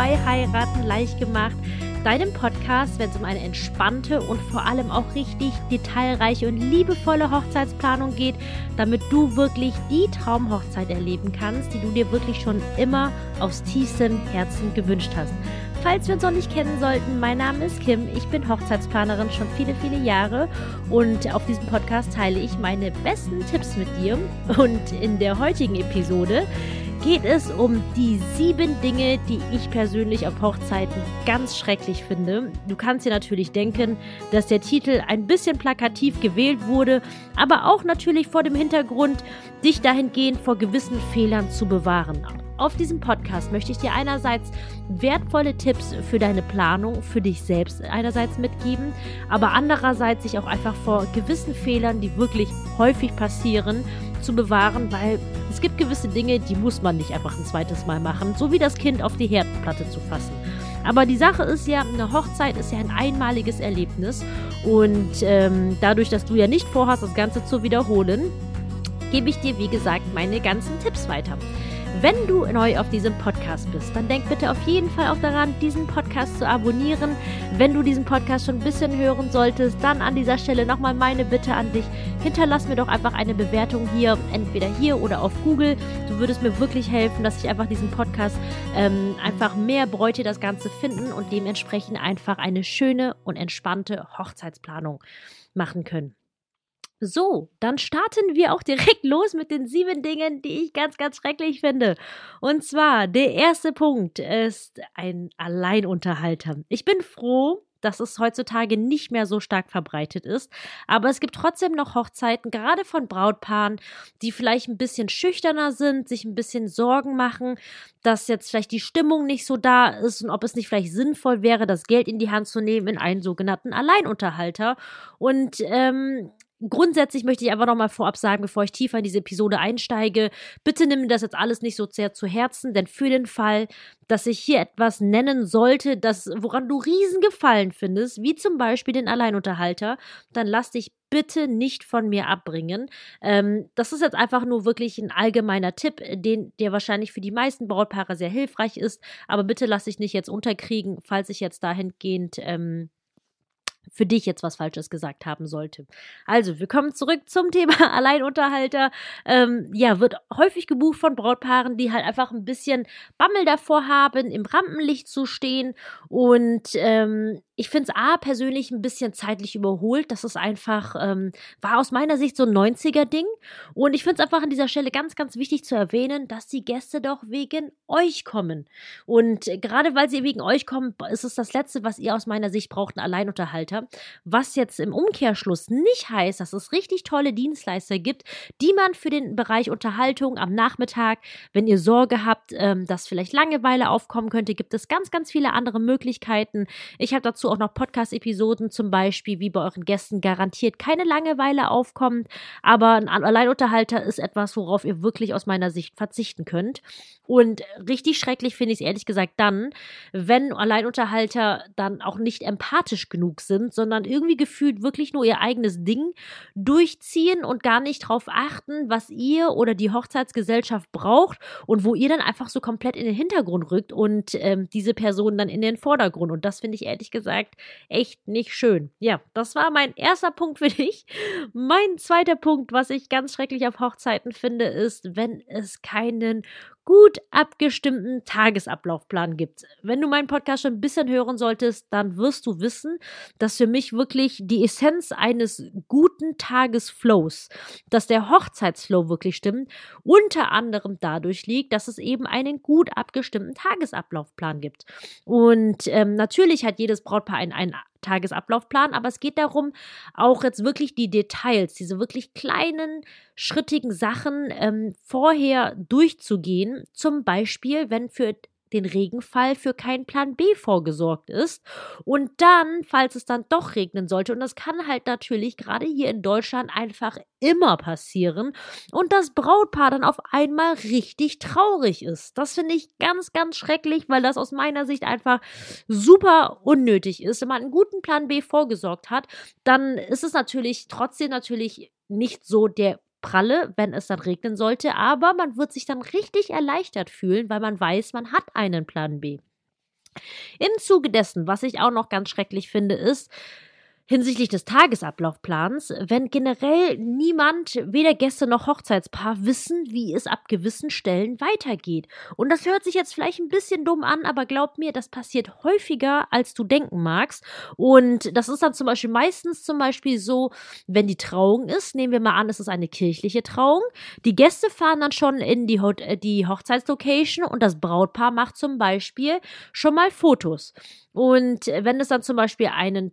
bei Heiraten leicht gemacht, deinem Podcast, wenn es um eine entspannte und vor allem auch richtig detailreiche und liebevolle Hochzeitsplanung geht, damit du wirklich die Traumhochzeit erleben kannst, die du dir wirklich schon immer aus tiefstem Herzen gewünscht hast. Falls wir uns noch nicht kennen sollten, mein Name ist Kim. Ich bin Hochzeitsplanerin schon viele, viele Jahre und auf diesem Podcast teile ich meine besten Tipps mit dir. Und in der heutigen Episode geht es um die sieben Dinge, die ich persönlich auf Hochzeiten ganz schrecklich finde. Du kannst dir natürlich denken, dass der Titel ein bisschen plakativ gewählt wurde, aber auch natürlich vor dem Hintergrund, dich dahingehend vor gewissen Fehlern zu bewahren. Auf diesem Podcast möchte ich dir einerseits wertvolle Tipps für deine Planung, für dich selbst einerseits mitgeben, aber andererseits sich auch einfach vor gewissen Fehlern, die wirklich häufig passieren, zu bewahren, weil es gibt gewisse Dinge, die muss man nicht einfach ein zweites Mal machen, so wie das Kind auf die Herdplatte zu fassen. Aber die Sache ist ja, eine Hochzeit ist ja ein einmaliges Erlebnis und ähm, dadurch, dass du ja nicht vorhast, das Ganze zu wiederholen, gebe ich dir, wie gesagt, meine ganzen Tipps weiter. Wenn du neu auf diesem Podcast bist, dann denk bitte auf jeden Fall auch daran, diesen Podcast zu abonnieren. Wenn du diesen Podcast schon ein bisschen hören solltest, dann an dieser Stelle nochmal meine Bitte an dich. Hinterlass mir doch einfach eine Bewertung hier, entweder hier oder auf Google. Du würdest mir wirklich helfen, dass ich einfach diesen Podcast ähm, einfach mehr Bräute das Ganze finden und dementsprechend einfach eine schöne und entspannte Hochzeitsplanung machen können. So, dann starten wir auch direkt los mit den sieben Dingen, die ich ganz, ganz schrecklich finde. Und zwar, der erste Punkt ist ein Alleinunterhalter. Ich bin froh, dass es heutzutage nicht mehr so stark verbreitet ist. Aber es gibt trotzdem noch Hochzeiten, gerade von Brautpaaren, die vielleicht ein bisschen schüchterner sind, sich ein bisschen Sorgen machen, dass jetzt vielleicht die Stimmung nicht so da ist und ob es nicht vielleicht sinnvoll wäre, das Geld in die Hand zu nehmen in einen sogenannten Alleinunterhalter. Und ähm, Grundsätzlich möchte ich einfach nochmal vorab sagen, bevor ich tiefer in diese Episode einsteige, bitte nimm das jetzt alles nicht so sehr zu Herzen, denn für den Fall, dass ich hier etwas nennen sollte, das, woran du Riesengefallen findest, wie zum Beispiel den Alleinunterhalter, dann lass dich bitte nicht von mir abbringen. Ähm, das ist jetzt einfach nur wirklich ein allgemeiner Tipp, den, der wahrscheinlich für die meisten Brautpaare sehr hilfreich ist, aber bitte lass dich nicht jetzt unterkriegen, falls ich jetzt dahingehend ähm, für dich jetzt was Falsches gesagt haben sollte. Also, wir kommen zurück zum Thema Alleinunterhalter. Ähm, ja, wird häufig gebucht von Brautpaaren, die halt einfach ein bisschen Bammel davor haben, im Rampenlicht zu stehen. Und ähm, ich finde es A persönlich ein bisschen zeitlich überholt. Das ist einfach, ähm, war aus meiner Sicht so ein 90er-Ding. Und ich finde es einfach an dieser Stelle ganz, ganz wichtig zu erwähnen, dass die Gäste doch wegen euch kommen. Und gerade weil sie wegen euch kommen, ist es das Letzte, was ihr aus meiner Sicht braucht, ein Alleinunterhalter. Was jetzt im Umkehrschluss nicht heißt, dass es richtig tolle Dienstleister gibt, die man für den Bereich Unterhaltung am Nachmittag, wenn ihr Sorge habt, ähm, dass vielleicht Langeweile aufkommen könnte, gibt es ganz, ganz viele andere Möglichkeiten. Ich habe dazu auch noch Podcast-Episoden, zum Beispiel, wie bei euren Gästen garantiert keine Langeweile aufkommt. Aber ein Alleinunterhalter ist etwas, worauf ihr wirklich aus meiner Sicht verzichten könnt. Und richtig schrecklich finde ich es ehrlich gesagt dann, wenn Alleinunterhalter dann auch nicht empathisch genug sind sondern irgendwie gefühlt wirklich nur ihr eigenes Ding durchziehen und gar nicht darauf achten, was ihr oder die Hochzeitsgesellschaft braucht und wo ihr dann einfach so komplett in den Hintergrund rückt und ähm, diese Person dann in den Vordergrund. Und das finde ich ehrlich gesagt echt nicht schön. Ja, das war mein erster Punkt für dich. Mein zweiter Punkt, was ich ganz schrecklich auf Hochzeiten finde, ist, wenn es keinen gut abgestimmten Tagesablaufplan gibt. Wenn du meinen Podcast schon ein bisschen hören solltest, dann wirst du wissen, dass für mich wirklich die Essenz eines guten Tagesflows, dass der Hochzeitsflow wirklich stimmt, unter anderem dadurch liegt, dass es eben einen gut abgestimmten Tagesablaufplan gibt. Und ähm, natürlich hat jedes Brautpaar einen, einen Tagesablaufplan, aber es geht darum, auch jetzt wirklich die Details, diese wirklich kleinen, schrittigen Sachen ähm, vorher durchzugehen. Zum Beispiel, wenn für den Regenfall für keinen Plan B vorgesorgt ist. Und dann, falls es dann doch regnen sollte, und das kann halt natürlich gerade hier in Deutschland einfach immer passieren, und das Brautpaar dann auf einmal richtig traurig ist. Das finde ich ganz, ganz schrecklich, weil das aus meiner Sicht einfach super unnötig ist. Wenn man einen guten Plan B vorgesorgt hat, dann ist es natürlich trotzdem natürlich nicht so der pralle, wenn es dann regnen sollte, aber man wird sich dann richtig erleichtert fühlen, weil man weiß, man hat einen Plan B. Im Zuge dessen, was ich auch noch ganz schrecklich finde, ist, hinsichtlich des Tagesablaufplans, wenn generell niemand, weder Gäste noch Hochzeitspaar, wissen, wie es ab gewissen Stellen weitergeht. Und das hört sich jetzt vielleicht ein bisschen dumm an, aber glaub mir, das passiert häufiger, als du denken magst. Und das ist dann zum Beispiel meistens zum Beispiel so, wenn die Trauung ist, nehmen wir mal an, es ist eine kirchliche Trauung. Die Gäste fahren dann schon in die, Ho äh, die Hochzeitslocation und das Brautpaar macht zum Beispiel schon mal Fotos. Und wenn es dann zum Beispiel einen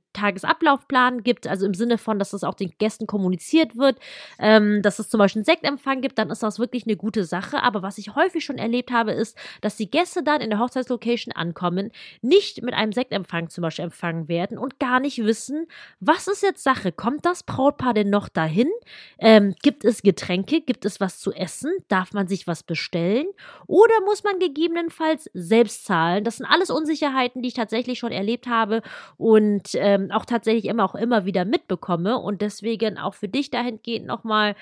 Tagesablaufplan gibt, also im Sinne von, dass es auch den Gästen kommuniziert wird, ähm, dass es zum Beispiel einen Sektempfang gibt, dann ist das wirklich eine gute Sache. Aber was ich häufig schon erlebt habe, ist, dass die Gäste dann in der Hochzeitslocation ankommen, nicht mit einem Sektempfang zum Beispiel empfangen werden und gar nicht wissen, was ist jetzt Sache? Kommt das Brautpaar denn noch dahin? Ähm, gibt es Getränke? Gibt es was zu essen? Darf man sich was bestellen? Oder muss man gegebenenfalls selbst zahlen? Das sind alles Unsicherheiten, die ich tatsächlich schon erlebt habe und ähm, auch tatsächlich immer auch immer wieder mitbekomme. Und deswegen auch für dich dahingehend nochmal.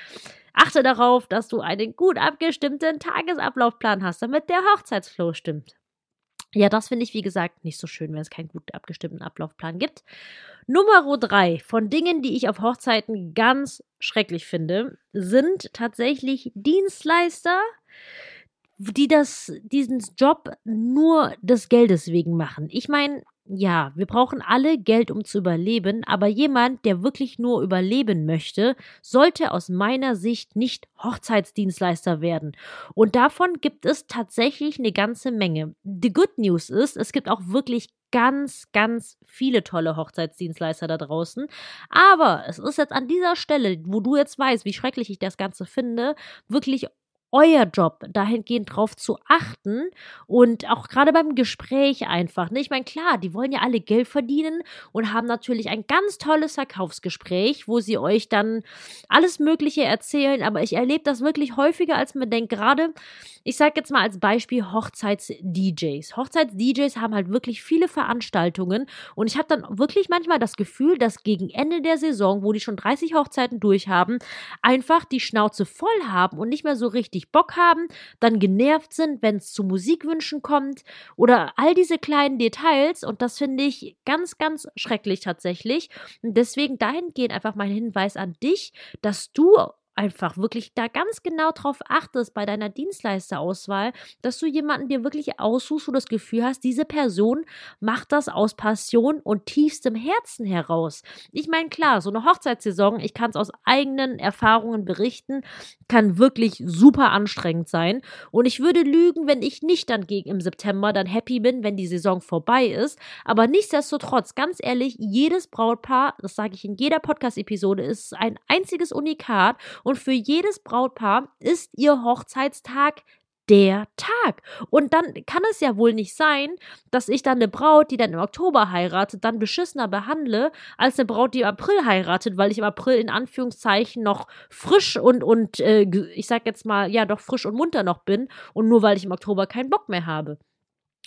Achte darauf, dass du einen gut abgestimmten Tagesablaufplan hast, damit der Hochzeitsflow stimmt. Ja, das finde ich, wie gesagt, nicht so schön, wenn es keinen gut abgestimmten Ablaufplan gibt. Nummer drei von Dingen, die ich auf Hochzeiten ganz schrecklich finde, sind tatsächlich Dienstleister, die das, diesen Job nur des Geldes wegen machen. Ich meine, ja, wir brauchen alle Geld, um zu überleben, aber jemand, der wirklich nur überleben möchte, sollte aus meiner Sicht nicht Hochzeitsdienstleister werden. Und davon gibt es tatsächlich eine ganze Menge. Die Good News ist, es gibt auch wirklich ganz, ganz viele tolle Hochzeitsdienstleister da draußen. Aber es ist jetzt an dieser Stelle, wo du jetzt weißt, wie schrecklich ich das Ganze finde, wirklich euer Job, dahingehend drauf zu achten und auch gerade beim Gespräch einfach. Ne? Ich meine, klar, die wollen ja alle Geld verdienen und haben natürlich ein ganz tolles Verkaufsgespräch, wo sie euch dann alles Mögliche erzählen, aber ich erlebe das wirklich häufiger, als man denkt. Gerade, ich sage jetzt mal als Beispiel Hochzeits-DJs. Hochzeits-DJs haben halt wirklich viele Veranstaltungen und ich habe dann wirklich manchmal das Gefühl, dass gegen Ende der Saison, wo die schon 30 Hochzeiten durchhaben, einfach die Schnauze voll haben und nicht mehr so richtig Bock haben, dann genervt sind, wenn es zu Musikwünschen kommt oder all diese kleinen Details und das finde ich ganz, ganz schrecklich tatsächlich. Und deswegen dahingehend einfach mein Hinweis an dich, dass du einfach wirklich da ganz genau drauf achtest bei deiner Dienstleisterauswahl, dass du jemanden dir wirklich aussuchst, wo du das Gefühl hast, diese Person macht das aus Passion und tiefstem Herzen heraus. Ich meine, klar, so eine Hochzeitssaison, ich kann es aus eigenen Erfahrungen berichten, kann wirklich super anstrengend sein. Und ich würde lügen, wenn ich nicht dann gegen im September dann happy bin, wenn die Saison vorbei ist. Aber nichtsdestotrotz, ganz ehrlich, jedes Brautpaar, das sage ich in jeder Podcast-Episode, ist ein einziges Unikat und für jedes Brautpaar ist ihr Hochzeitstag der Tag. Und dann kann es ja wohl nicht sein, dass ich dann eine Braut, die dann im Oktober heiratet, dann beschissener behandle, als eine Braut, die im April heiratet, weil ich im April in Anführungszeichen noch frisch und, und äh, ich sag jetzt mal, ja, doch frisch und munter noch bin und nur weil ich im Oktober keinen Bock mehr habe.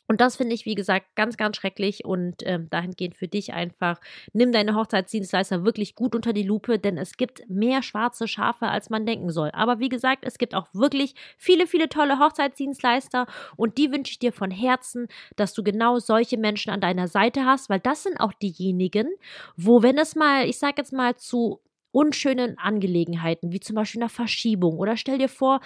Und das finde ich, wie gesagt, ganz, ganz schrecklich und ähm, dahingehend für dich einfach, nimm deine Hochzeitsdienstleister wirklich gut unter die Lupe, denn es gibt mehr schwarze Schafe, als man denken soll. Aber wie gesagt, es gibt auch wirklich viele, viele tolle Hochzeitsdienstleister und die wünsche ich dir von Herzen, dass du genau solche Menschen an deiner Seite hast, weil das sind auch diejenigen, wo, wenn es mal, ich sag jetzt mal, zu unschönen Angelegenheiten, wie zum Beispiel einer Verschiebung. Oder stell dir vor,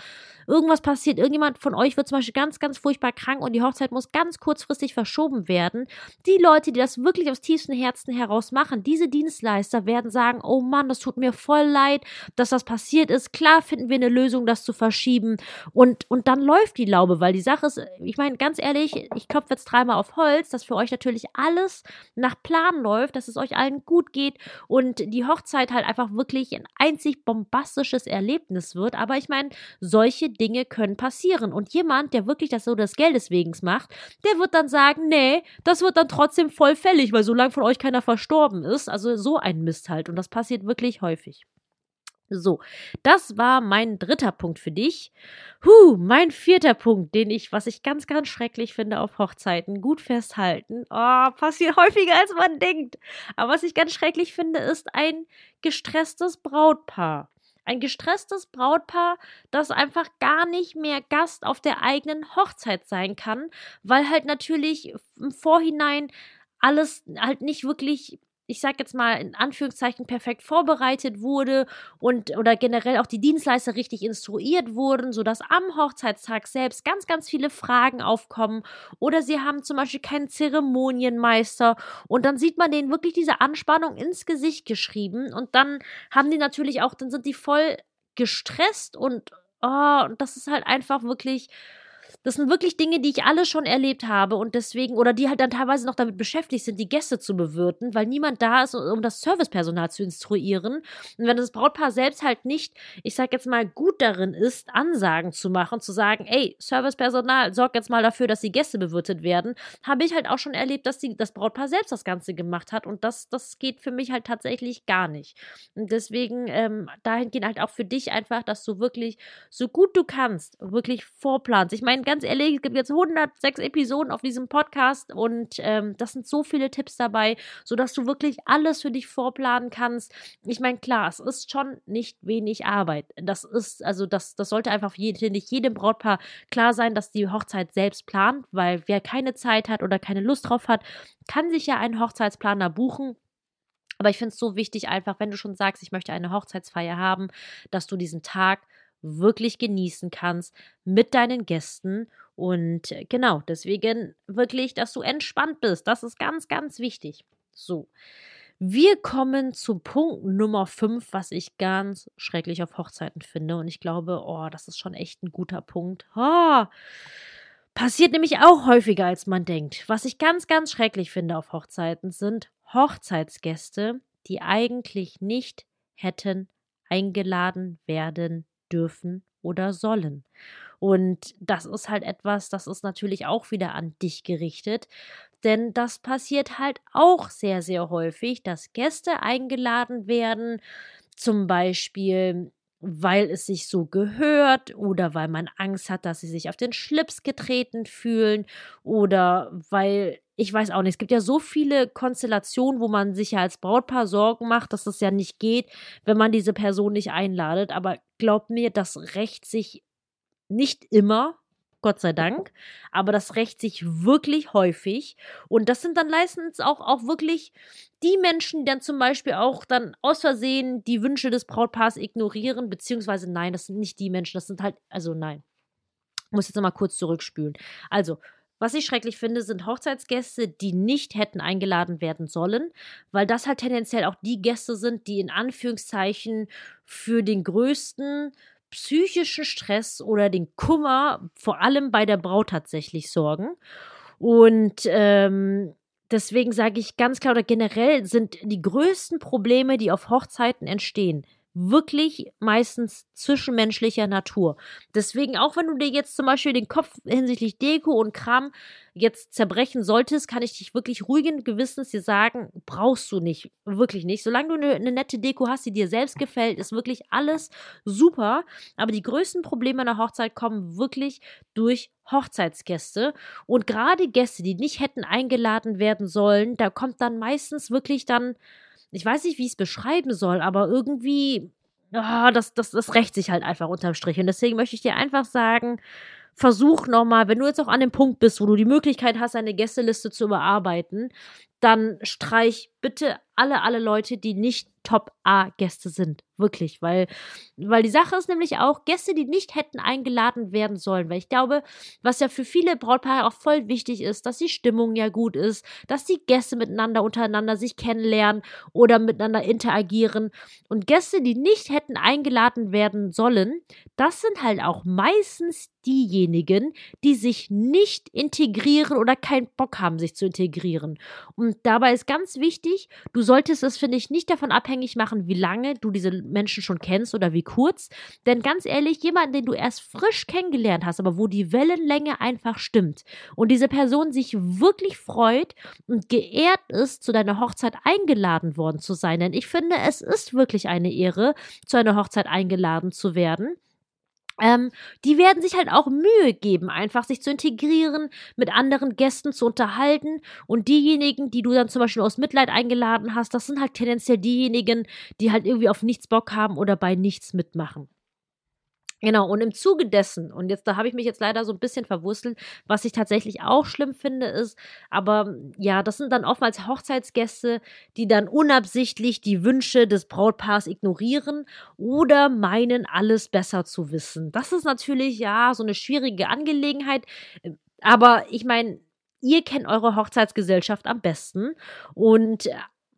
irgendwas passiert, irgendjemand von euch wird zum Beispiel ganz, ganz furchtbar krank und die Hochzeit muss ganz kurzfristig verschoben werden. Die Leute, die das wirklich aus tiefstem Herzen heraus machen, diese Dienstleister werden sagen, oh Mann, das tut mir voll leid, dass das passiert ist. Klar finden wir eine Lösung, das zu verschieben. Und, und dann läuft die Laube, weil die Sache ist, ich meine, ganz ehrlich, ich klopfe jetzt dreimal auf Holz, dass für euch natürlich alles nach Plan läuft, dass es euch allen gut geht und die Hochzeit halt einfach wirklich ein einzig bombastisches Erlebnis wird. Aber ich meine, solche Dinge können passieren. Und jemand, der wirklich das so des Geldes wegen macht, der wird dann sagen, nee, das wird dann trotzdem voll fällig, weil solange von euch keiner verstorben ist. Also so ein Mist halt. Und das passiert wirklich häufig. So, das war mein dritter Punkt für dich. Huh, mein vierter Punkt, den ich, was ich ganz, ganz schrecklich finde auf Hochzeiten, gut festhalten. Oh, passiert häufiger als man denkt. Aber was ich ganz schrecklich finde, ist ein gestresstes Brautpaar. Ein gestresstes Brautpaar, das einfach gar nicht mehr Gast auf der eigenen Hochzeit sein kann, weil halt natürlich im Vorhinein alles halt nicht wirklich ich sag jetzt mal in Anführungszeichen perfekt vorbereitet wurde und oder generell auch die Dienstleister richtig instruiert wurden, sodass am Hochzeitstag selbst ganz, ganz viele Fragen aufkommen. Oder sie haben zum Beispiel keinen Zeremonienmeister und dann sieht man denen wirklich diese Anspannung ins Gesicht geschrieben und dann haben die natürlich auch, dann sind die voll gestresst und oh, das ist halt einfach wirklich das sind wirklich Dinge, die ich alle schon erlebt habe und deswegen, oder die halt dann teilweise noch damit beschäftigt sind, die Gäste zu bewirten, weil niemand da ist, um das Servicepersonal zu instruieren. Und wenn das Brautpaar selbst halt nicht, ich sag jetzt mal, gut darin ist, Ansagen zu machen, zu sagen, ey, Servicepersonal, sorgt jetzt mal dafür, dass die Gäste bewirtet werden, habe ich halt auch schon erlebt, dass die, das Brautpaar selbst das Ganze gemacht hat und das, das geht für mich halt tatsächlich gar nicht. Und deswegen ähm, dahingehend halt auch für dich einfach, dass du wirklich so gut du kannst, wirklich vorplanst. Ich meine, ganz ehrlich, es gibt jetzt 106 Episoden auf diesem Podcast und ähm, das sind so viele Tipps dabei, sodass du wirklich alles für dich vorplanen kannst. Ich meine, klar, es ist schon nicht wenig Arbeit. Das ist, also das, das sollte einfach jede, nicht jedem Brautpaar klar sein, dass die Hochzeit selbst plant, weil wer keine Zeit hat oder keine Lust drauf hat, kann sich ja einen Hochzeitsplaner buchen. Aber ich finde es so wichtig, einfach, wenn du schon sagst, ich möchte eine Hochzeitsfeier haben, dass du diesen Tag wirklich genießen kannst mit deinen Gästen. Und äh, genau, deswegen wirklich, dass du entspannt bist. Das ist ganz, ganz wichtig. So. Wir kommen zu Punkt Nummer 5, was ich ganz schrecklich auf Hochzeiten finde. Und ich glaube, oh, das ist schon echt ein guter Punkt. Oh, passiert nämlich auch häufiger, als man denkt. Was ich ganz, ganz schrecklich finde auf Hochzeiten sind Hochzeitsgäste, die eigentlich nicht hätten eingeladen werden dürfen oder sollen. Und das ist halt etwas, das ist natürlich auch wieder an dich gerichtet, denn das passiert halt auch sehr, sehr häufig, dass Gäste eingeladen werden, zum Beispiel weil es sich so gehört oder weil man Angst hat, dass sie sich auf den Schlips getreten fühlen oder weil ich weiß auch nicht, es gibt ja so viele Konstellationen, wo man sich ja als Brautpaar Sorgen macht, dass das ja nicht geht, wenn man diese Person nicht einladet, aber glaubt mir, das rächt sich nicht immer Gott sei Dank. Aber das rächt sich wirklich häufig. Und das sind dann meistens auch, auch wirklich die Menschen, die dann zum Beispiel auch dann aus Versehen die Wünsche des Brautpaars ignorieren, beziehungsweise nein, das sind nicht die Menschen, das sind halt, also nein. Ich muss jetzt nochmal kurz zurückspülen. Also, was ich schrecklich finde, sind Hochzeitsgäste, die nicht hätten eingeladen werden sollen, weil das halt tendenziell auch die Gäste sind, die in Anführungszeichen für den größten psychischen Stress oder den Kummer vor allem bei der Braut tatsächlich sorgen. Und ähm, deswegen sage ich ganz klar oder generell sind die größten Probleme, die auf Hochzeiten entstehen, wirklich meistens zwischenmenschlicher Natur. Deswegen, auch wenn du dir jetzt zum Beispiel den Kopf hinsichtlich Deko und Kram jetzt zerbrechen solltest, kann ich dich wirklich ruhigen Gewissens dir sagen, brauchst du nicht. Wirklich nicht. Solange du eine, eine nette Deko hast, die dir selbst gefällt, ist wirklich alles super. Aber die größten Probleme einer Hochzeit kommen wirklich durch Hochzeitsgäste. Und gerade Gäste, die nicht hätten eingeladen werden sollen, da kommt dann meistens wirklich dann ich weiß nicht, wie ich es beschreiben soll, aber irgendwie, oh, das, das, das rächt sich halt einfach unterm Strich. Und deswegen möchte ich dir einfach sagen, versuch nochmal, wenn du jetzt auch an dem Punkt bist, wo du die Möglichkeit hast, deine Gästeliste zu überarbeiten, dann streich bitte alle, alle Leute, die nicht Top-A-Gäste sind. Wirklich, weil, weil die Sache ist nämlich auch, Gäste, die nicht hätten eingeladen werden sollen, weil ich glaube, was ja für viele Brautpaare auch voll wichtig ist, dass die Stimmung ja gut ist, dass die Gäste miteinander untereinander sich kennenlernen oder miteinander interagieren. Und Gäste, die nicht hätten eingeladen werden sollen, das sind halt auch meistens diejenigen, die sich nicht integrieren oder keinen Bock haben, sich zu integrieren. Und dabei ist ganz wichtig, du solltest es, finde ich, nicht davon abhängig machen, wie lange du diese Menschen schon kennst oder wie kurz. Denn ganz ehrlich, jemanden, den du erst frisch kennengelernt hast, aber wo die Wellenlänge einfach stimmt und diese Person sich wirklich freut und geehrt ist, zu deiner Hochzeit eingeladen worden zu sein. Denn ich finde, es ist wirklich eine Ehre, zu einer Hochzeit eingeladen zu werden ähm, die werden sich halt auch Mühe geben, einfach sich zu integrieren, mit anderen Gästen zu unterhalten. Und diejenigen, die du dann zum Beispiel aus Mitleid eingeladen hast, das sind halt tendenziell diejenigen, die halt irgendwie auf nichts Bock haben oder bei nichts mitmachen. Genau, und im Zuge dessen, und jetzt, da habe ich mich jetzt leider so ein bisschen verwurstelt, was ich tatsächlich auch schlimm finde, ist, aber ja, das sind dann oftmals Hochzeitsgäste, die dann unabsichtlich die Wünsche des Brautpaars ignorieren oder meinen, alles besser zu wissen. Das ist natürlich, ja, so eine schwierige Angelegenheit, aber ich meine, ihr kennt eure Hochzeitsgesellschaft am besten und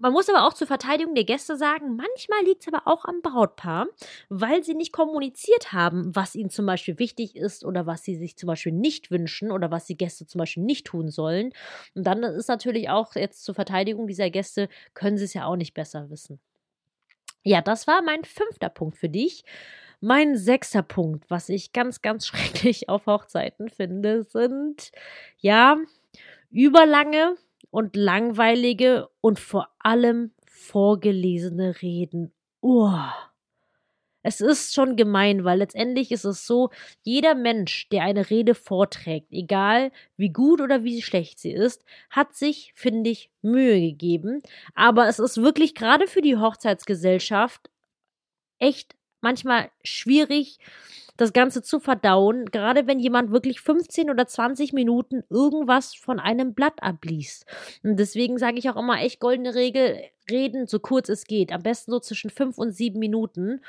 man muss aber auch zur Verteidigung der Gäste sagen, manchmal liegt es aber auch am Brautpaar, weil sie nicht kommuniziert haben, was ihnen zum Beispiel wichtig ist oder was sie sich zum Beispiel nicht wünschen oder was die Gäste zum Beispiel nicht tun sollen. Und dann ist natürlich auch jetzt zur Verteidigung dieser Gäste, können sie es ja auch nicht besser wissen. Ja, das war mein fünfter Punkt für dich. Mein sechster Punkt, was ich ganz, ganz schrecklich auf Hochzeiten finde, sind ja überlange und langweilige und vor allem vorgelesene Reden. Uah. Es ist schon gemein, weil letztendlich ist es so, jeder Mensch, der eine Rede vorträgt, egal wie gut oder wie schlecht sie ist, hat sich, finde ich, Mühe gegeben. Aber es ist wirklich gerade für die Hochzeitsgesellschaft echt manchmal schwierig, das Ganze zu verdauen, gerade wenn jemand wirklich 15 oder 20 Minuten irgendwas von einem Blatt abliest. Und deswegen sage ich auch immer echt goldene Regel, reden, so kurz es geht. Am besten so zwischen fünf und sieben Minuten.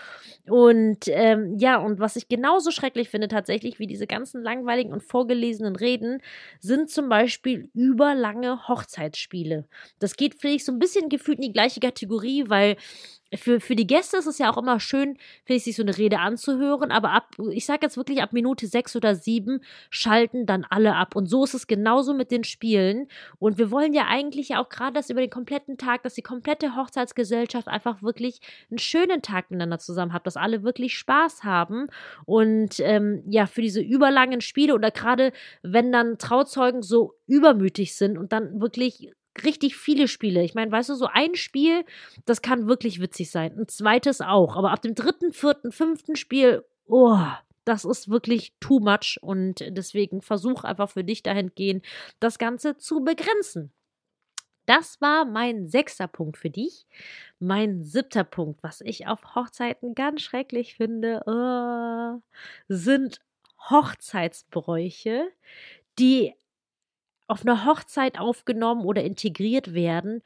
Und ähm, ja, und was ich genauso schrecklich finde tatsächlich wie diese ganzen langweiligen und vorgelesenen Reden, sind zum Beispiel überlange Hochzeitsspiele. Das geht, finde ich, so ein bisschen gefühlt in die gleiche Kategorie, weil für, für die Gäste ist es ja auch immer schön, finde ich, sich so eine Rede anzuhören, aber ab, ich sage jetzt wirklich ab Minute sechs oder sieben schalten dann alle ab. Und so ist es genauso mit den Spielen. Und wir wollen ja eigentlich ja auch gerade das über den kompletten Tag, dass die komplette Hochzeitsgesellschaft einfach wirklich einen schönen Tag miteinander zusammen hat, dass alle wirklich Spaß haben. Und ähm, ja, für diese überlangen Spiele oder gerade wenn dann Trauzeugen so übermütig sind und dann wirklich richtig viele Spiele. Ich meine, weißt du, so ein Spiel, das kann wirklich witzig sein. Ein zweites auch. Aber ab dem dritten, vierten, fünften Spiel, oh, das ist wirklich too much. Und deswegen versuch einfach für dich dahingehend, das Ganze zu begrenzen. Das war mein sechster Punkt für dich. Mein siebter Punkt, was ich auf Hochzeiten ganz schrecklich finde, uh, sind Hochzeitsbräuche, die auf einer Hochzeit aufgenommen oder integriert werden,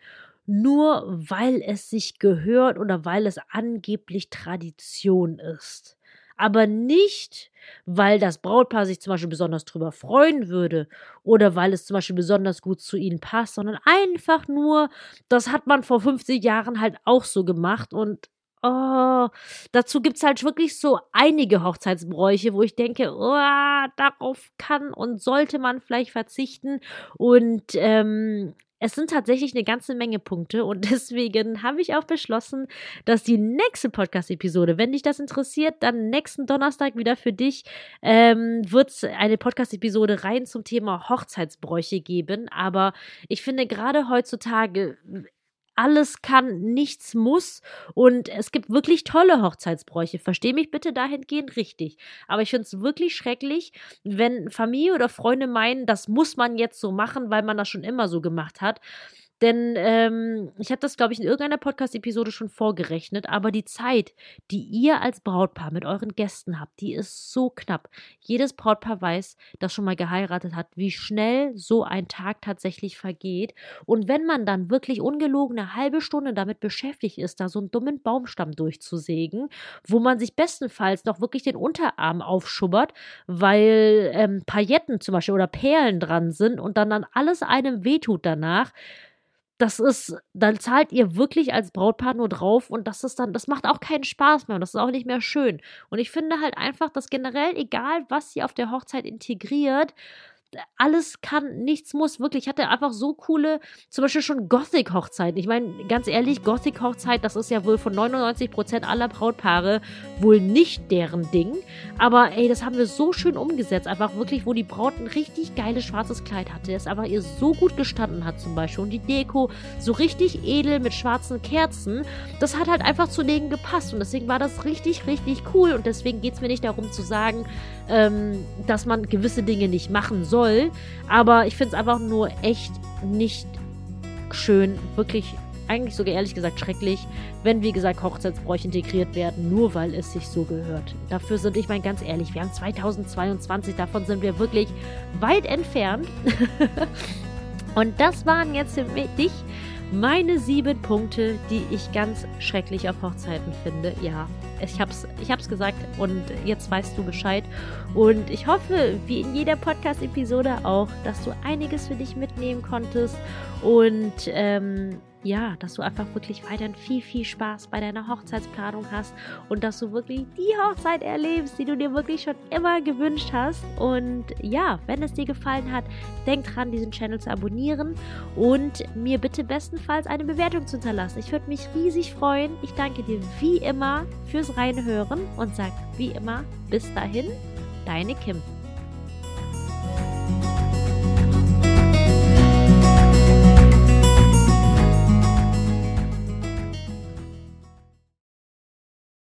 nur weil es sich gehört oder weil es angeblich Tradition ist. Aber nicht, weil das Brautpaar sich zum Beispiel besonders drüber freuen würde oder weil es zum Beispiel besonders gut zu ihnen passt, sondern einfach nur, das hat man vor 50 Jahren halt auch so gemacht und Oh, dazu gibt es halt wirklich so einige Hochzeitsbräuche, wo ich denke, oh, darauf kann und sollte man vielleicht verzichten. Und ähm, es sind tatsächlich eine ganze Menge Punkte und deswegen habe ich auch beschlossen, dass die nächste Podcast-Episode, wenn dich das interessiert, dann nächsten Donnerstag wieder für dich, ähm, wird es eine Podcast-Episode rein zum Thema Hochzeitsbräuche geben. Aber ich finde gerade heutzutage alles kann, nichts muss. Und es gibt wirklich tolle Hochzeitsbräuche. Versteh mich bitte dahingehend richtig. Aber ich finde es wirklich schrecklich, wenn Familie oder Freunde meinen, das muss man jetzt so machen, weil man das schon immer so gemacht hat. Denn ähm, ich habe das, glaube ich, in irgendeiner Podcast-Episode schon vorgerechnet, aber die Zeit, die ihr als Brautpaar mit euren Gästen habt, die ist so knapp. Jedes Brautpaar weiß, das schon mal geheiratet hat, wie schnell so ein Tag tatsächlich vergeht. Und wenn man dann wirklich ungelogen eine halbe Stunde damit beschäftigt ist, da so einen dummen Baumstamm durchzusägen, wo man sich bestenfalls noch wirklich den Unterarm aufschubbert, weil ähm, Pailletten zum Beispiel oder Perlen dran sind und dann, dann alles einem wehtut danach, das ist, dann zahlt ihr wirklich als Brautpaar nur drauf und das ist dann, das macht auch keinen Spaß mehr und das ist auch nicht mehr schön. Und ich finde halt einfach, dass generell, egal was sie auf der Hochzeit integriert, alles kann, nichts muss. Wirklich, ich hatte einfach so coole, zum Beispiel schon Gothic-Hochzeiten. Ich meine, ganz ehrlich, Gothic-Hochzeit, das ist ja wohl von 99% aller Brautpaare wohl nicht deren Ding. Aber ey, das haben wir so schön umgesetzt. Einfach wirklich, wo die Braut ein richtig geiles schwarzes Kleid hatte, das aber ihr so gut gestanden hat zum Beispiel. Und die Deko so richtig edel mit schwarzen Kerzen. Das hat halt einfach zu denen gepasst. Und deswegen war das richtig, richtig cool. Und deswegen geht es mir nicht darum zu sagen, ähm, dass man gewisse Dinge nicht machen soll. Aber ich finde es einfach nur echt nicht schön, wirklich eigentlich sogar ehrlich gesagt schrecklich, wenn, wie gesagt, Hochzeitsbräuche integriert werden, nur weil es sich so gehört. Dafür sind, ich meine ganz ehrlich, wir haben 2022, davon sind wir wirklich weit entfernt. Und das waren jetzt für dich meine sieben Punkte, die ich ganz schrecklich auf Hochzeiten finde. Ja, ich hab's, ich hab's gesagt und jetzt weißt du Bescheid. Und ich hoffe, wie in jeder Podcast-Episode auch, dass du einiges für dich mitnehmen konntest und ähm, ja, dass du einfach wirklich weiterhin viel, viel Spaß bei deiner Hochzeitsplanung hast und dass du wirklich die Hochzeit erlebst, die du dir wirklich schon immer gewünscht hast. Und ja, wenn es dir gefallen hat, denk dran, diesen Channel zu abonnieren und mir bitte bestenfalls eine Bewertung zu hinterlassen. Ich würde mich riesig freuen. Ich danke dir wie immer fürs Reinhören und sag wie immer bis dahin, deine Kim.